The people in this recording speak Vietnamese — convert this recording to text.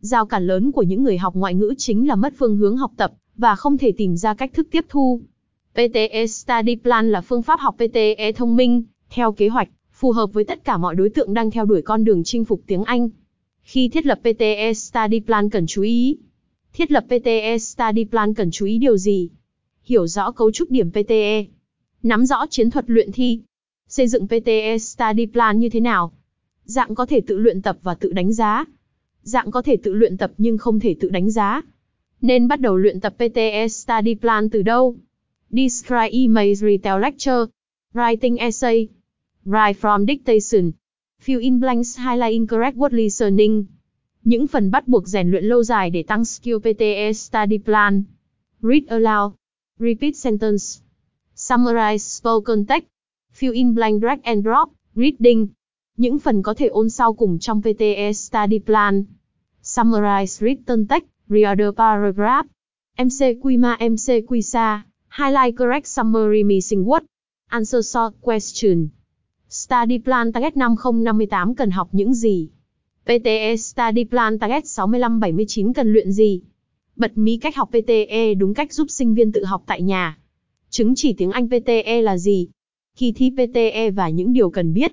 Giao cản lớn của những người học ngoại ngữ chính là mất phương hướng học tập, và không thể tìm ra cách thức tiếp thu. PTE Study Plan là phương pháp học PTE thông minh, theo kế hoạch, phù hợp với tất cả mọi đối tượng đang theo đuổi con đường chinh phục tiếng Anh. Khi thiết lập PTE Study Plan cần chú ý. Thiết lập PTE Study Plan cần chú ý điều gì? Hiểu rõ cấu trúc điểm PTE. Nắm rõ chiến thuật luyện thi. Xây dựng PTE Study Plan như thế nào? Dạng có thể tự luyện tập và tự đánh giá. Dạng có thể tự luyện tập nhưng không thể tự đánh giá. Nên bắt đầu luyện tập PTE Study Plan từ đâu? Describe Image Retail lecture. Writing essay. Write from dictation. Fill in blanks, highlight incorrect word listening. Những phần bắt buộc rèn luyện lâu dài để tăng skill PTE Study Plan. Read aloud. Repeat sentence. Summarize spoken text. Fill in blank drag and drop. Reading. Những phần có thể ôn sau cùng trong PTE Study Plan. Summarize written text. Reorder paragraph. MC Ma MC Sa. Highlight correct summary missing word. Answer short question. Study Plan Target 5058 cần học những gì? PTE Study Plan Target 6579 cần luyện gì? Bật mí cách học PTE đúng cách giúp sinh viên tự học tại nhà. Chứng chỉ tiếng Anh PTE là gì? Kỳ thi PTE và những điều cần biết.